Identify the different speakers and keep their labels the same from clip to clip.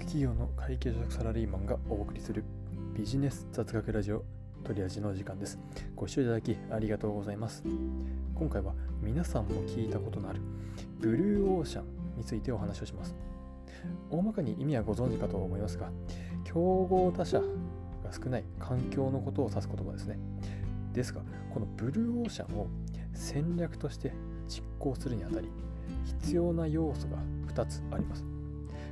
Speaker 1: 企業の会計職サラリーマンがお送りするビジネス雑学ラジオ取り味の時間です。ご視聴いただきありがとうございます。今回は皆さんも聞いたことのあるブルーオーシャンについてお話をします。大まかに意味はご存知かと思いますが、競合他社が少ない環境のことを指す言葉ですね。ですが、このブルーオーシャンを戦略として実行するにあたり、必要な要素が2つあります。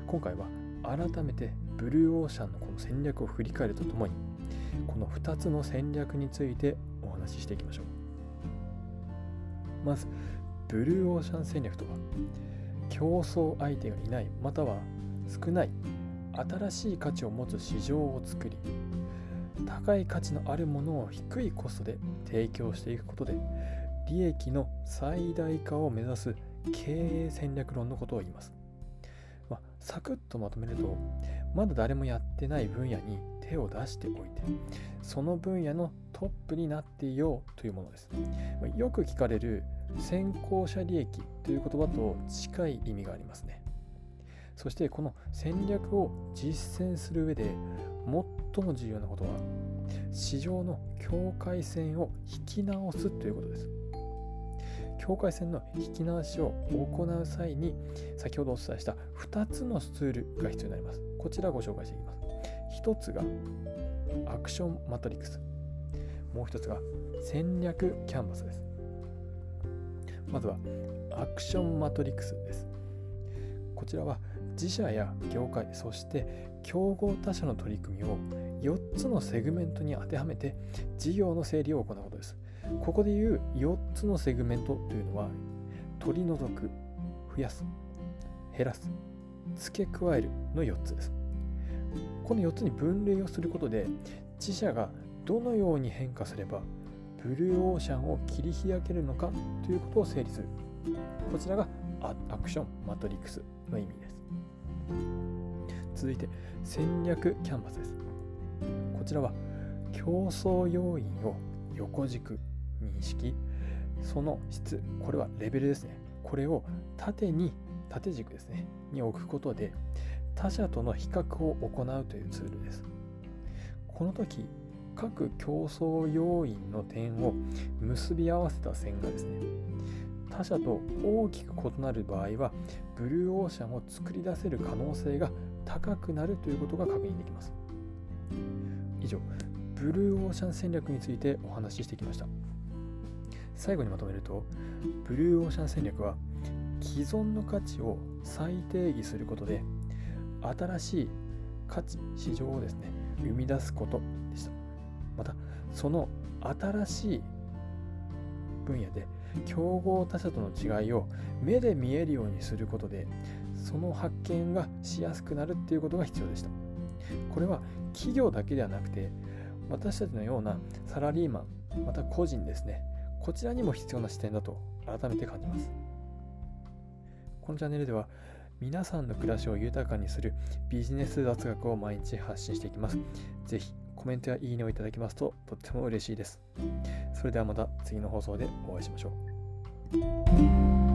Speaker 1: 今回は改めてブルーオーシャンのこの戦略を振り返るとともにこの2つの戦略についてお話ししていきましょう。まずブルーオーシャン戦略とは競争相手がいないまたは少ない新しい価値を持つ市場を作り高い価値のあるものを低いコストで提供していくことで利益の最大化を目指す経営戦略論のことを言います、サクッとまとめるとまだ誰もやってない分野に手を出しておいてその分野のトップになっていようというものです、よく聞かれる先行者利益という言葉と近い意味がありますね。そしてこの戦略を実践する上で最も重要なことは市場の境界線を引き直すということです。境界線の引き直しを行う際に先ほどお伝えした2つのツールが必要になります。こちらをご紹介していきます。1つがアクションマトリックス。もう1つが戦略キャンバスです。まずはアクションマトリックスです。こちらは自社や業界そして競合他社の取り組みを4つのセグメントに当てはめて事業の整理を行うことです。ここでいう4つのセグメントというのは取り除く増やす減らす付け加えるの4つです。この4つに分類をすることで自社がどのように変化すればブルーオーシャンを切り開けるのかということを整理する。こちらがアクションマトリックスの意味です。続いて戦略キャンバスです。こちらは競争要因を横軸。認識。その質。これはレベルですね。これを縦に縦軸ですね。に置くことで他者との比較を行うというツールです。この時各競争要因の点を結び合わせた線がですね他者と大きく異なる場合はブルーオーシャンを作り出せる可能性が高くなるということが確認できます。以上ブルーオーシャン戦略についてお話ししてきました。最後にまとめるとブルーオーシャン戦略は既存の価値を再定義することで新しい価値市場をですね生み出すことでした。またその新しい分野で競合他社との違いを目で見えるようにすることでその発見がしやすくなるっていうことが必要でした。これは企業だけではなくて私たちのようなサラリーマンまた個人ですねこちらにも必要な視点だと改めて感じますこのチャンネルでは皆さんの暮らしを豊かにするビジネス雑学を毎日発信していきます。是非コメントやいいねをいただきますととっても嬉しいです。それではまた次の放送でお会いしましょう。